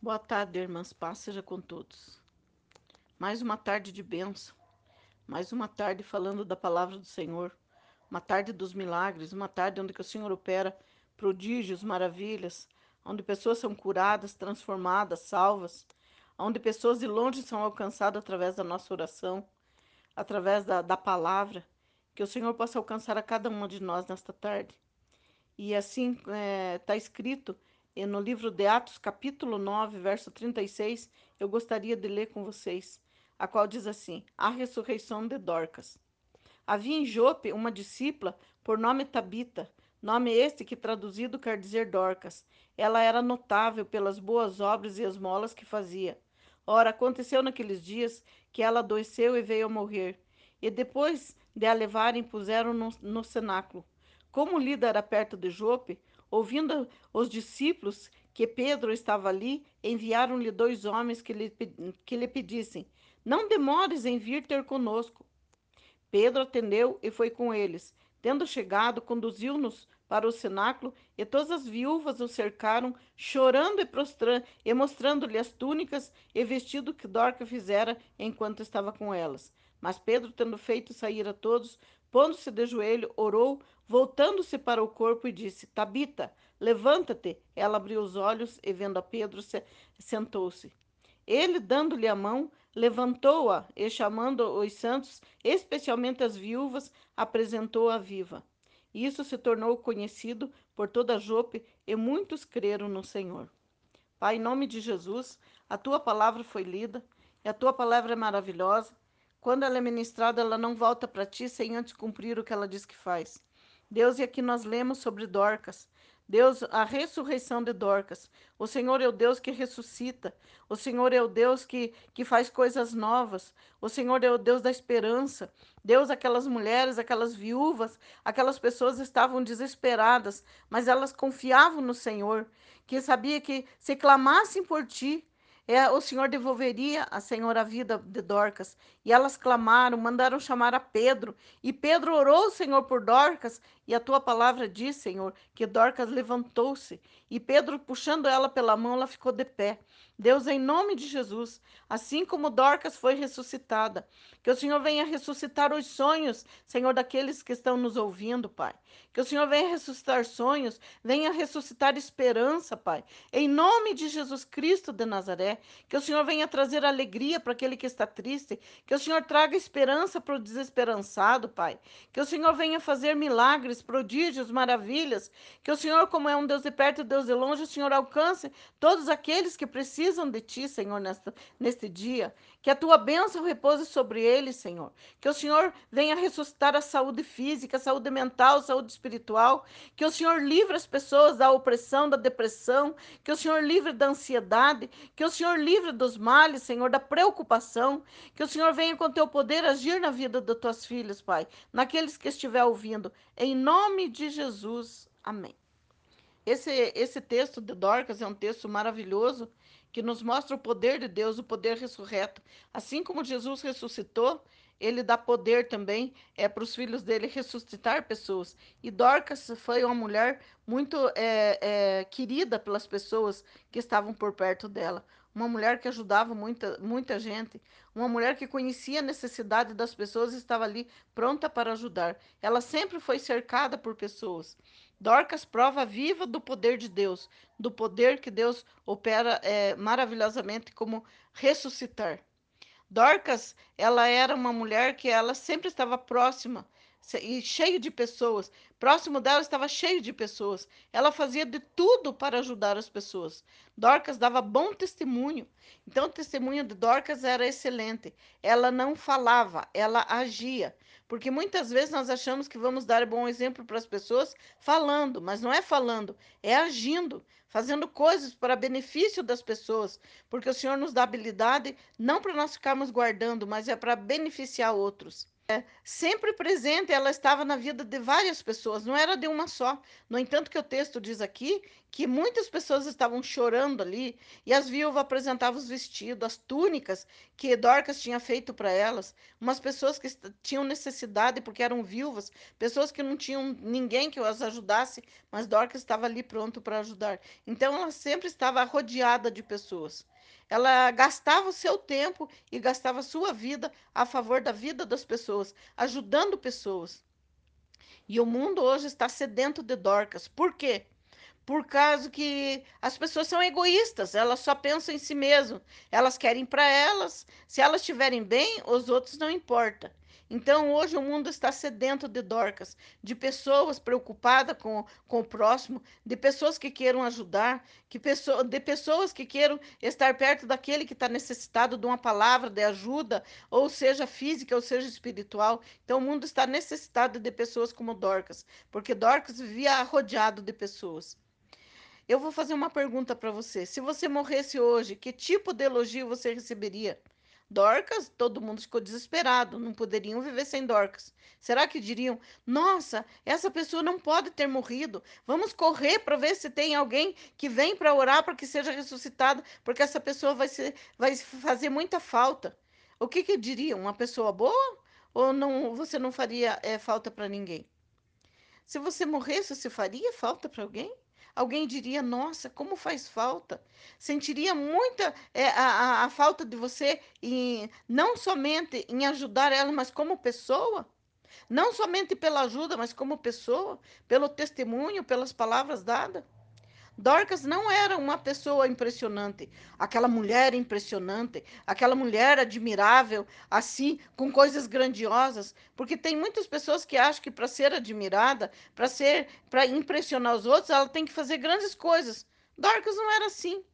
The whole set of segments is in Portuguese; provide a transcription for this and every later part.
Boa tarde, irmãs. Paz seja com todos. Mais uma tarde de bênção. Mais uma tarde falando da palavra do Senhor. Uma tarde dos milagres. Uma tarde onde o Senhor opera prodígios, maravilhas. Onde pessoas são curadas, transformadas, salvas. Onde pessoas de longe são alcançadas através da nossa oração. Através da, da palavra. Que o Senhor possa alcançar a cada uma de nós nesta tarde. E assim está é, tá escrito no livro de Atos, capítulo 9, verso 36, eu gostaria de ler com vocês, a qual diz assim: A ressurreição de Dorcas. Havia em Jope uma discípula por nome Tabita, nome este que traduzido quer dizer Dorcas. Ela era notável pelas boas obras e esmolas que fazia. Ora, aconteceu naqueles dias que ela adoeceu e veio a morrer. E depois de a levarem, puseram no, no cenáculo. Como Lida era perto de Jope, Ouvindo os discípulos que Pedro estava ali, enviaram-lhe dois homens que lhe, que lhe pedissem: Não demores em vir ter conosco. Pedro atendeu e foi com eles. Tendo chegado, conduziu-nos para o cenáculo, e todas as viúvas o cercaram, chorando e, e mostrando-lhe as túnicas e vestido que Dorca fizera enquanto estava com elas. Mas Pedro, tendo feito sair a todos, pondo-se de joelho, orou, Voltando-se para o corpo e disse: Tabita, levanta-te. Ela abriu os olhos e, vendo a Pedro, se, sentou-se. Ele, dando-lhe a mão, levantou-a e, chamando os santos, especialmente as viúvas, apresentou-a viva. Isso se tornou conhecido por toda Jope e muitos creram no Senhor. Pai, em nome de Jesus, a tua palavra foi lida e a tua palavra é maravilhosa. Quando ela é ministrada, ela não volta para ti sem antes cumprir o que ela diz que faz. Deus, e aqui nós lemos sobre Dorcas. Deus, a ressurreição de Dorcas. O Senhor é o Deus que ressuscita. O Senhor é o Deus que, que faz coisas novas. O Senhor é o Deus da esperança. Deus, aquelas mulheres, aquelas viúvas, aquelas pessoas estavam desesperadas, mas elas confiavam no Senhor, que sabia que se clamassem por ti, é, o Senhor devolveria a Senhora a vida de Dorcas. E elas clamaram, mandaram chamar a Pedro. E Pedro orou o Senhor por Dorcas. E a tua palavra diz, Senhor, que Dorcas levantou-se. E Pedro, puxando ela pela mão, ela ficou de pé. Deus, em nome de Jesus, assim como Dorcas foi ressuscitada, que o Senhor venha ressuscitar os sonhos, Senhor, daqueles que estão nos ouvindo, Pai. Que o Senhor venha ressuscitar sonhos, venha ressuscitar esperança, Pai. Em nome de Jesus Cristo de Nazaré, que o Senhor venha trazer alegria para aquele que está triste, que o Senhor traga esperança para o desesperançado, Pai. Que o Senhor venha fazer milagres, prodígios, maravilhas. Que o Senhor, como é um Deus de perto e Deus de longe, o Senhor alcance todos aqueles que precisam de ti, Senhor, nesta, neste dia. Que a tua bênção repouse sobre eles, Senhor. Que o Senhor venha ressuscitar a saúde física, a saúde mental, a saúde espiritual. Que o Senhor livre as pessoas da opressão, da depressão. Que o Senhor livre da ansiedade. Que o Senhor livre dos males, Senhor, da preocupação. Que o Senhor venha com teu poder agir na vida das tuas filhas, Pai. Naqueles que estiver ouvindo. Em nome de Jesus. Amém. Esse, esse texto de Dorcas é um texto maravilhoso que nos mostra o poder de Deus, o poder ressurreto. Assim como Jesus ressuscitou, ele dá poder também é, para os filhos dele ressuscitar pessoas. E Dorcas foi uma mulher muito é, é, querida pelas pessoas que estavam por perto dela. Uma mulher que ajudava muita, muita gente. Uma mulher que conhecia a necessidade das pessoas e estava ali pronta para ajudar. Ela sempre foi cercada por pessoas. Dorcas prova viva do poder de Deus, do poder que Deus opera é, maravilhosamente como ressuscitar. Dorcas, ela era uma mulher que ela sempre estava próxima e cheio de pessoas. Próximo dela estava cheio de pessoas. Ela fazia de tudo para ajudar as pessoas. Dorcas dava bom testemunho. Então, o testemunho de Dorcas era excelente. Ela não falava, ela agia. Porque muitas vezes nós achamos que vamos dar bom exemplo para as pessoas falando, mas não é falando, é agindo, fazendo coisas para benefício das pessoas. Porque o Senhor nos dá habilidade não para nós ficarmos guardando, mas é para beneficiar outros. Sempre presente, ela estava na vida de várias pessoas, não era de uma só. No entanto, que o texto diz aqui que muitas pessoas estavam chorando ali, e as viúvas apresentavam os vestidos, as túnicas que Dorcas tinha feito para elas, umas pessoas que tinham necessidade porque eram viúvas, pessoas que não tinham ninguém que as ajudasse, mas Dorcas estava ali pronto para ajudar. Então ela sempre estava rodeada de pessoas. Ela gastava o seu tempo e gastava a sua vida a favor da vida das pessoas, ajudando pessoas. E o mundo hoje está sedento de Dorcas. Por quê? por causa que as pessoas são egoístas, elas só pensam em si mesmas, elas querem para elas, se elas estiverem bem, os outros não importa. Então, hoje o mundo está sedento de Dorcas, de pessoas preocupadas com, com o próximo, de pessoas que queiram ajudar, que pessoa, de pessoas que queiram estar perto daquele que está necessitado de uma palavra de ajuda, ou seja física, ou seja espiritual. Então, o mundo está necessitado de pessoas como Dorcas, porque Dorcas vivia rodeado de pessoas. Eu vou fazer uma pergunta para você. Se você morresse hoje, que tipo de elogio você receberia? Dorcas, todo mundo ficou desesperado, não poderiam viver sem Dorcas. Será que diriam: Nossa, essa pessoa não pode ter morrido, vamos correr para ver se tem alguém que vem para orar para que seja ressuscitado, porque essa pessoa vai, ser, vai fazer muita falta? O que, que diriam? Uma pessoa boa? Ou não, você não faria é, falta para ninguém? Se você morresse, você faria falta para alguém? Alguém diria: Nossa, como faz falta. Sentiria muita é, a, a, falta de você, em, não somente em ajudar ela, mas como pessoa. Não somente pela ajuda, mas como pessoa, pelo testemunho, pelas palavras dadas. Dorcas não era uma pessoa impressionante, aquela mulher impressionante, aquela mulher admirável, assim, com coisas grandiosas, porque tem muitas pessoas que acham que para ser admirada, para ser, para impressionar os outros, ela tem que fazer grandes coisas. Dorcas não era assim.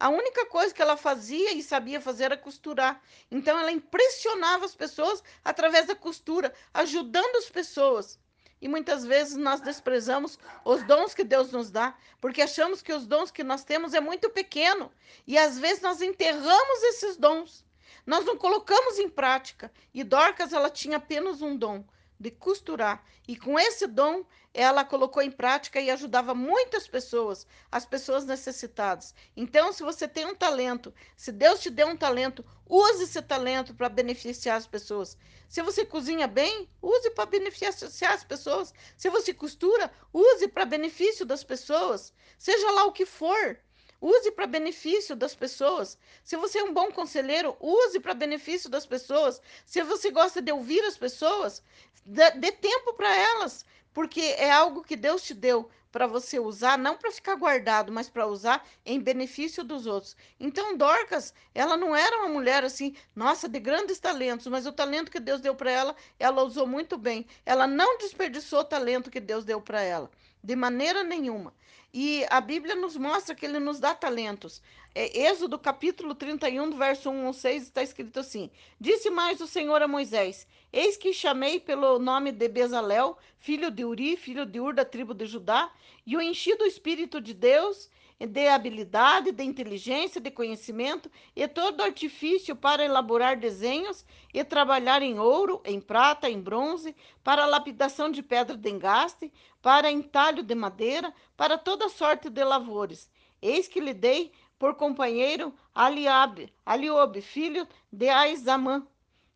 A única coisa que ela fazia e sabia fazer era costurar. Então ela impressionava as pessoas através da costura, ajudando as pessoas. E muitas vezes nós desprezamos os dons que Deus nos dá, porque achamos que os dons que nós temos é muito pequeno. E às vezes nós enterramos esses dons. Nós não colocamos em prática. E Dorcas, ela tinha apenas um dom, de costurar. E com esse dom, ela colocou em prática e ajudava muitas pessoas, as pessoas necessitadas. Então, se você tem um talento, se Deus te deu um talento, use esse talento para beneficiar as pessoas. Se você cozinha bem, use para beneficiar as pessoas. Se você costura, use para benefício das pessoas. Seja lá o que for. Use para benefício das pessoas. Se você é um bom conselheiro, use para benefício das pessoas. Se você gosta de ouvir as pessoas, dê tempo para elas, porque é algo que Deus te deu para você usar, não para ficar guardado, mas para usar em benefício dos outros. Então, Dorcas, ela não era uma mulher assim, nossa, de grandes talentos, mas o talento que Deus deu para ela, ela usou muito bem. Ela não desperdiçou o talento que Deus deu para ela, de maneira nenhuma. E a Bíblia nos mostra que ele nos dá talentos. É, Êxodo capítulo 31, do verso 1 ao 6, está escrito assim: Disse mais o Senhor a Moisés: Eis que chamei pelo nome de Bezalel, filho de Uri, filho de Ur da tribo de Judá, e o enchi do Espírito de Deus de habilidade, de inteligência, de conhecimento e todo artifício para elaborar desenhos e trabalhar em ouro, em prata, em bronze, para lapidação de pedra de engaste, para entalho de madeira, para toda sorte de lavores. Eis que lhe dei por companheiro Aliabe, Aliobe, filho de Aizamã,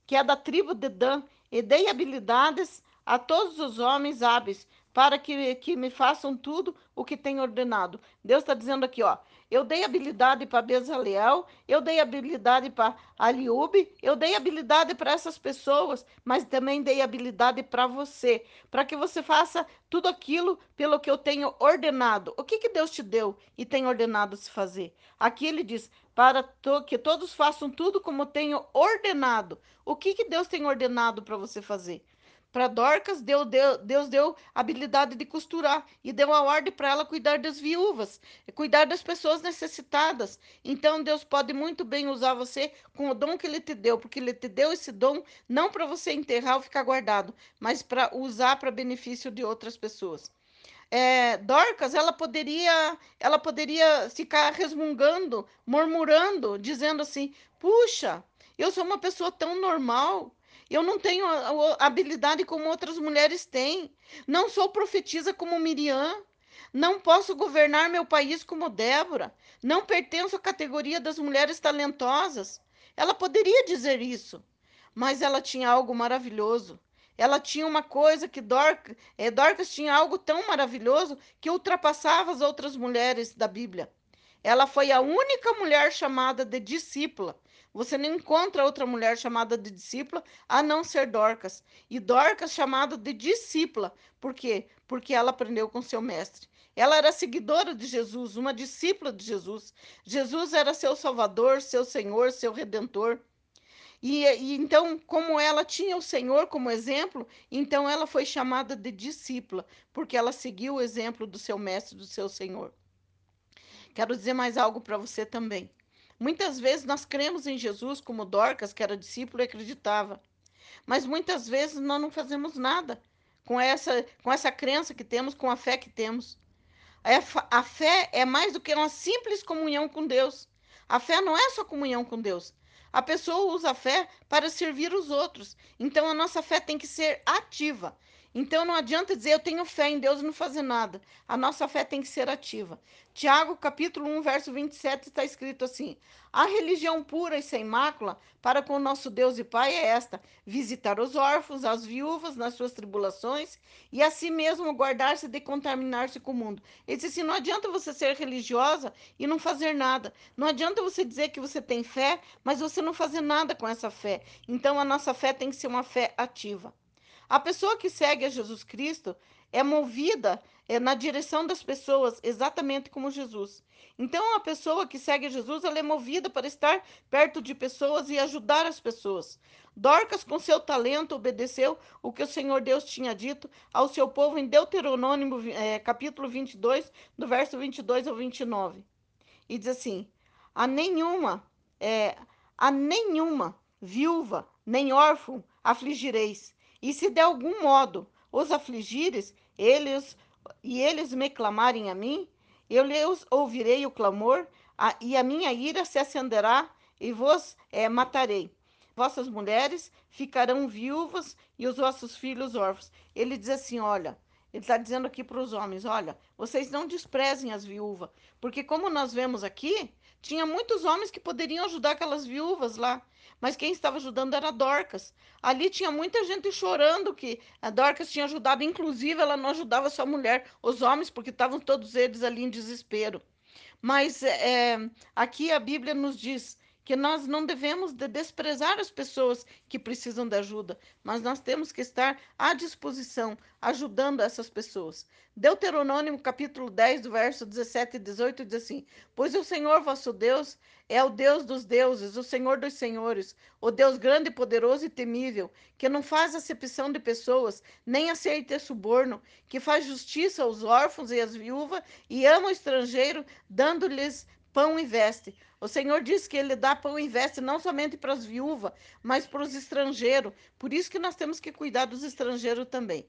que é da tribo de Dan, e dei habilidades a todos os homens hábeis para que, que me façam tudo o que tem ordenado. Deus está dizendo aqui, ó. Eu dei habilidade para Bezaleel, eu dei habilidade para Aliube, eu dei habilidade para essas pessoas, mas também dei habilidade para você, para que você faça tudo aquilo pelo que eu tenho ordenado. O que, que Deus te deu e tem ordenado se fazer? Aqui ele diz: para to que todos façam tudo como tenho ordenado. O que, que Deus tem ordenado para você fazer? Para Dorcas, Deus deu, Deus deu habilidade de costurar e deu a ordem para ela cuidar das viúvas, cuidar das pessoas necessitadas. Então, Deus pode muito bem usar você com o dom que Ele te deu, porque Ele te deu esse dom não para você enterrar ou ficar guardado, mas para usar para benefício de outras pessoas. É, Dorcas, ela poderia, ela poderia ficar resmungando, murmurando, dizendo assim: puxa, eu sou uma pessoa tão normal. Eu não tenho habilidade como outras mulheres têm. Não sou profetisa como Miriam. Não posso governar meu país como Débora. Não pertenço à categoria das mulheres talentosas. Ela poderia dizer isso, mas ela tinha algo maravilhoso. Ela tinha uma coisa que Dorcas, é, Dorcas tinha algo tão maravilhoso que ultrapassava as outras mulheres da Bíblia. Ela foi a única mulher chamada de discípula. Você não encontra outra mulher chamada de discípula a não ser Dorcas. E Dorcas chamada de discípula. Por quê? Porque ela aprendeu com seu mestre. Ela era seguidora de Jesus, uma discípula de Jesus. Jesus era seu Salvador, seu Senhor, seu Redentor. E, e, então, como ela tinha o Senhor como exemplo, então ela foi chamada de discípula, porque ela seguiu o exemplo do seu mestre, do seu Senhor. Quero dizer mais algo para você também. Muitas vezes nós cremos em Jesus como Dorcas, que era discípulo e acreditava. Mas muitas vezes nós não fazemos nada com essa, com essa crença que temos, com a fé que temos. A fé é mais do que uma simples comunhão com Deus. A fé não é só comunhão com Deus. A pessoa usa a fé para servir os outros. Então a nossa fé tem que ser ativa. Então não adianta dizer eu tenho fé em Deus e não fazer nada. A nossa fé tem que ser ativa. Tiago, capítulo 1, verso 27, está escrito assim: A religião pura e sem mácula para com o nosso Deus e Pai é esta: visitar os órfãos, as viúvas nas suas tribulações e assim mesmo guardar-se de contaminar-se com o mundo. Ele disse assim: não adianta você ser religiosa e não fazer nada. Não adianta você dizer que você tem fé, mas você não fazer nada com essa fé. Então a nossa fé tem que ser uma fé ativa. A pessoa que segue a Jesus Cristo é movida é, na direção das pessoas, exatamente como Jesus. Então, a pessoa que segue Jesus, ela é movida para estar perto de pessoas e ajudar as pessoas. Dorcas, com seu talento, obedeceu o que o Senhor Deus tinha dito ao seu povo em Deuteronômio, é, capítulo 22, do verso 22 ao 29. E diz assim: A nenhuma, é, a nenhuma viúva, nem órfão afligireis, e se de algum modo os afligires, eles e eles me clamarem a mim, eu lhes ouvirei o clamor, a, e a minha ira se acenderá e vos é, matarei. Vossas mulheres ficarão viúvas e os vossos filhos órfãos. Ele diz assim: olha, ele está dizendo aqui para os homens: olha, vocês não desprezem as viúvas, porque como nós vemos aqui, tinha muitos homens que poderiam ajudar aquelas viúvas lá. Mas quem estava ajudando era Dorcas. Ali tinha muita gente chorando que a Dorcas tinha ajudado, inclusive ela não ajudava só a mulher, os homens, porque estavam todos eles ali em desespero. Mas é, aqui a Bíblia nos diz que nós não devemos de desprezar as pessoas que precisam de ajuda, mas nós temos que estar à disposição, ajudando essas pessoas. Deuteronômio capítulo 10, do verso 17 e 18 diz assim: Pois o Senhor vosso Deus é o Deus dos deuses, o Senhor dos senhores, o Deus grande, poderoso e temível, que não faz acepção de pessoas, nem aceita suborno, que faz justiça aos órfãos e às viúvas e ama o estrangeiro, dando-lhes pão e veste. O Senhor diz que Ele dá pão e veste não somente para as viúvas, mas para os estrangeiros. Por isso que nós temos que cuidar dos estrangeiros também.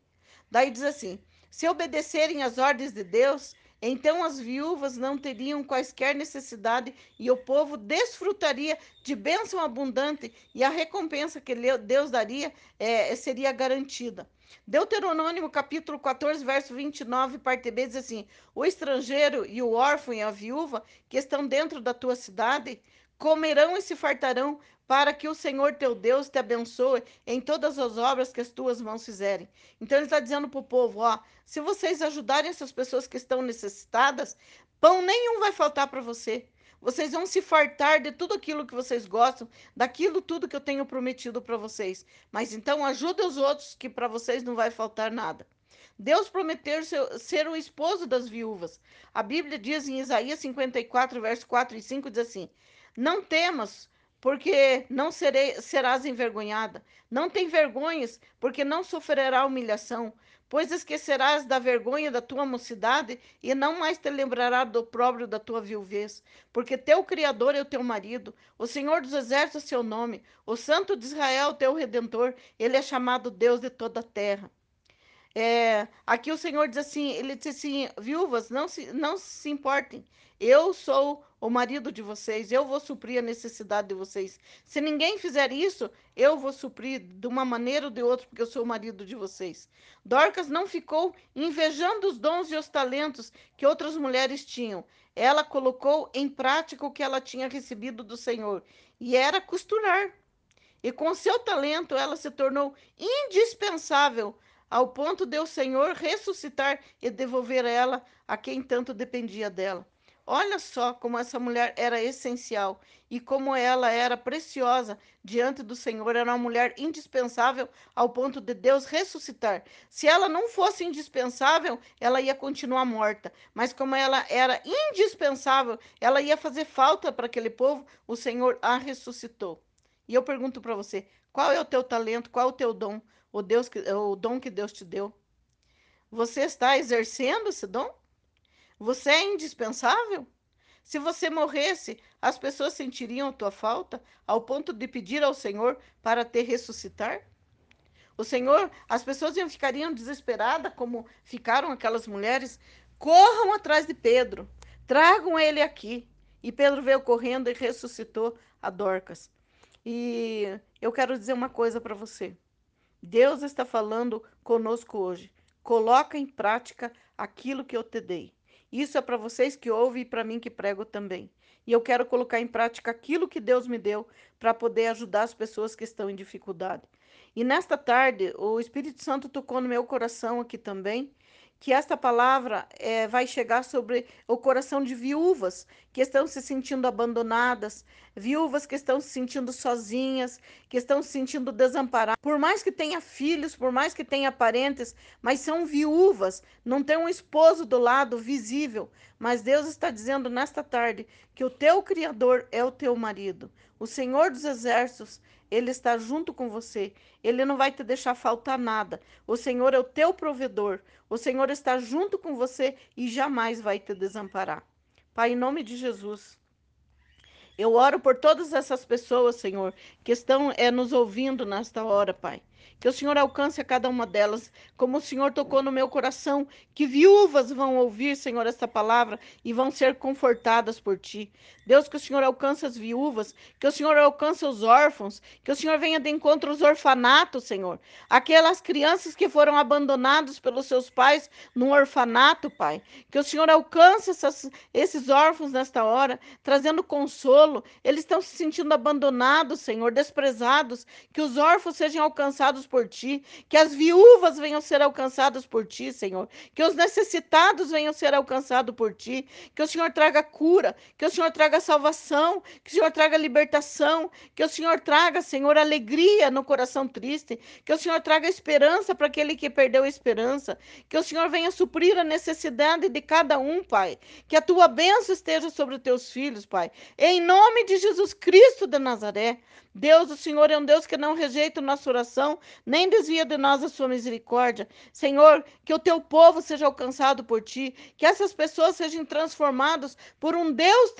Daí diz assim: se obedecerem às ordens de Deus, então as viúvas não teriam quaisquer necessidade e o povo desfrutaria de bênção abundante e a recompensa que Deus daria é, seria garantida. Deuteronômio capítulo 14, verso 29, parte B, diz assim: O estrangeiro e o órfão e a viúva que estão dentro da tua cidade comerão e se fartarão, para que o Senhor teu Deus te abençoe em todas as obras que as tuas mãos fizerem. Então ele está dizendo para o povo: ó, se vocês ajudarem essas pessoas que estão necessitadas, pão nenhum vai faltar para você. Vocês vão se fartar de tudo aquilo que vocês gostam, daquilo tudo que eu tenho prometido para vocês. Mas então ajuda os outros, que para vocês não vai faltar nada. Deus prometeu ser o esposo das viúvas. A Bíblia diz em Isaías 54, verso 4 e 5, diz assim: Não temas, porque não serei, serás envergonhada. Não tem vergonhas, porque não sofrerá humilhação pois esquecerás da vergonha da tua mocidade e não mais te lembrará do próprio da tua viuvez, porque teu Criador é o teu marido, o Senhor dos Exércitos é seu nome, o Santo de Israel, teu Redentor, ele é chamado Deus de toda a terra. É, aqui o Senhor diz assim, ele diz assim, viúvas, não se, não se importem, Eu sou o marido de vocês, eu vou suprir a necessidade de vocês. Se ninguém fizer isso, eu vou suprir de uma maneira ou de outra, porque eu sou o marido de vocês. Dorcas não ficou invejando os dons e os talentos que outras mulheres tinham. Ela colocou em prática o que ela tinha recebido do Senhor, e era costurar. E com seu talento, ela se tornou indispensável ao ponto de o Senhor ressuscitar e devolver ela a quem tanto dependia dela. Olha só como essa mulher era essencial e como ela era preciosa diante do Senhor. Era uma mulher indispensável ao ponto de Deus ressuscitar. Se ela não fosse indispensável, ela ia continuar morta. Mas como ela era indispensável, ela ia fazer falta para aquele povo, o Senhor a ressuscitou. E eu pergunto para você: qual é o teu talento? Qual é o teu dom? O, Deus que, o dom que Deus te deu? Você está exercendo esse dom? Você é indispensável? Se você morresse, as pessoas sentiriam tua falta ao ponto de pedir ao Senhor para te ressuscitar? O Senhor, as pessoas iam ficariam desesperadas, como ficaram aquelas mulheres. Corram atrás de Pedro, tragam ele aqui. E Pedro veio correndo e ressuscitou a Dorcas. E eu quero dizer uma coisa para você. Deus está falando conosco hoje. Coloca em prática aquilo que eu te dei. Isso é para vocês que ouvem e para mim que prego também. E eu quero colocar em prática aquilo que Deus me deu para poder ajudar as pessoas que estão em dificuldade. E nesta tarde, o Espírito Santo tocou no meu coração aqui também, que esta palavra é, vai chegar sobre o coração de viúvas que estão se sentindo abandonadas, viúvas que estão se sentindo sozinhas, que estão se sentindo desamparadas. Por mais que tenha filhos, por mais que tenha parentes, mas são viúvas, não tem um esposo do lado visível. Mas Deus está dizendo nesta tarde que o teu Criador é o teu marido. O Senhor dos Exércitos ele está junto com você. Ele não vai te deixar faltar nada. O Senhor é o teu provedor. O Senhor está junto com você e jamais vai te desamparar. Pai, em nome de Jesus. Eu oro por todas essas pessoas, Senhor, que estão é, nos ouvindo nesta hora, Pai. Que o Senhor alcance a cada uma delas, como o Senhor tocou no meu coração, que viúvas vão ouvir, Senhor, esta palavra e vão ser confortadas por ti. Deus, que o Senhor alcance as viúvas, que o Senhor alcance os órfãos, que o Senhor venha de encontro aos orfanatos, Senhor. Aquelas crianças que foram abandonadas pelos seus pais no orfanato, Pai. Que o Senhor alcance essas, esses órfãos nesta hora, trazendo consolo. Eles estão se sentindo abandonados, Senhor, desprezados. Que os órfãos sejam alcançados por ti, que as viúvas venham ser alcançadas por ti, Senhor. Que os necessitados venham ser alcançados por ti. Que o Senhor traga cura, que o Senhor traga salvação, que o Senhor traga libertação, que o Senhor traga, Senhor, alegria no coração triste, que o Senhor traga esperança para aquele que perdeu a esperança, que o Senhor venha suprir a necessidade de cada um, Pai, que a tua bênção esteja sobre os teus filhos, Pai, em nome de Jesus Cristo de Nazaré. Deus, o Senhor é um Deus que não rejeita nossa oração, nem desvia de nós a sua misericórdia. Senhor, que o teu povo seja alcançado por ti, que essas pessoas sejam transformadas por um Deus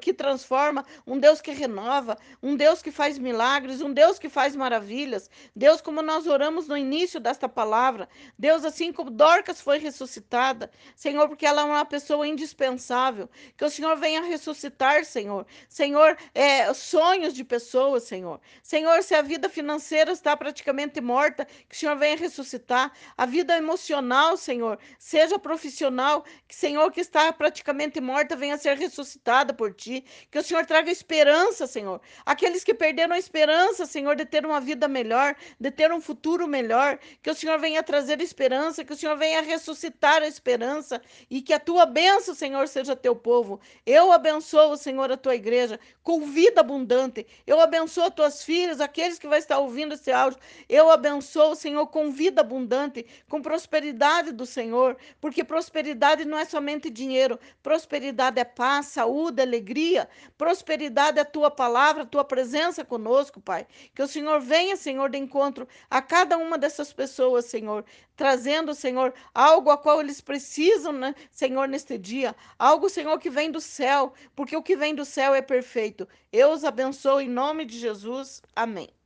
que transforma, um Deus que renova, um Deus que faz milagres, um Deus que faz maravilhas. Deus, como nós oramos no início desta palavra, Deus, assim como Dorcas foi ressuscitada, Senhor, porque ela é uma pessoa indispensável, que o Senhor venha ressuscitar, Senhor. Senhor, é, sonhos de pessoas, Senhor. Senhor, se a vida financeira está praticamente morta, que o Senhor venha ressuscitar. A vida emocional, Senhor, seja profissional, que Senhor, que está praticamente morta, venha ser ressuscitada por ti. Que o Senhor traga esperança, Senhor. Aqueles que perderam a esperança, Senhor, de ter uma vida melhor, de ter um futuro melhor, que o Senhor venha trazer esperança, que o Senhor venha ressuscitar a esperança e que a tua bênção, Senhor, seja teu povo. Eu abençoo, Senhor, a tua igreja com vida abundante. Eu abençoo abençoa tuas filhas, aqueles que vão estar ouvindo esse áudio. Eu abençoo, Senhor, com vida abundante, com prosperidade do Senhor, porque prosperidade não é somente dinheiro, prosperidade é paz, saúde, alegria. Prosperidade é tua palavra, tua presença conosco, Pai. Que o Senhor venha, Senhor, de encontro a cada uma dessas pessoas, Senhor, trazendo, Senhor, algo a qual eles precisam, né, Senhor, neste dia. Algo, Senhor, que vem do céu, porque o que vem do céu é perfeito. Eu os abençoo em nome de Jesus. Amém.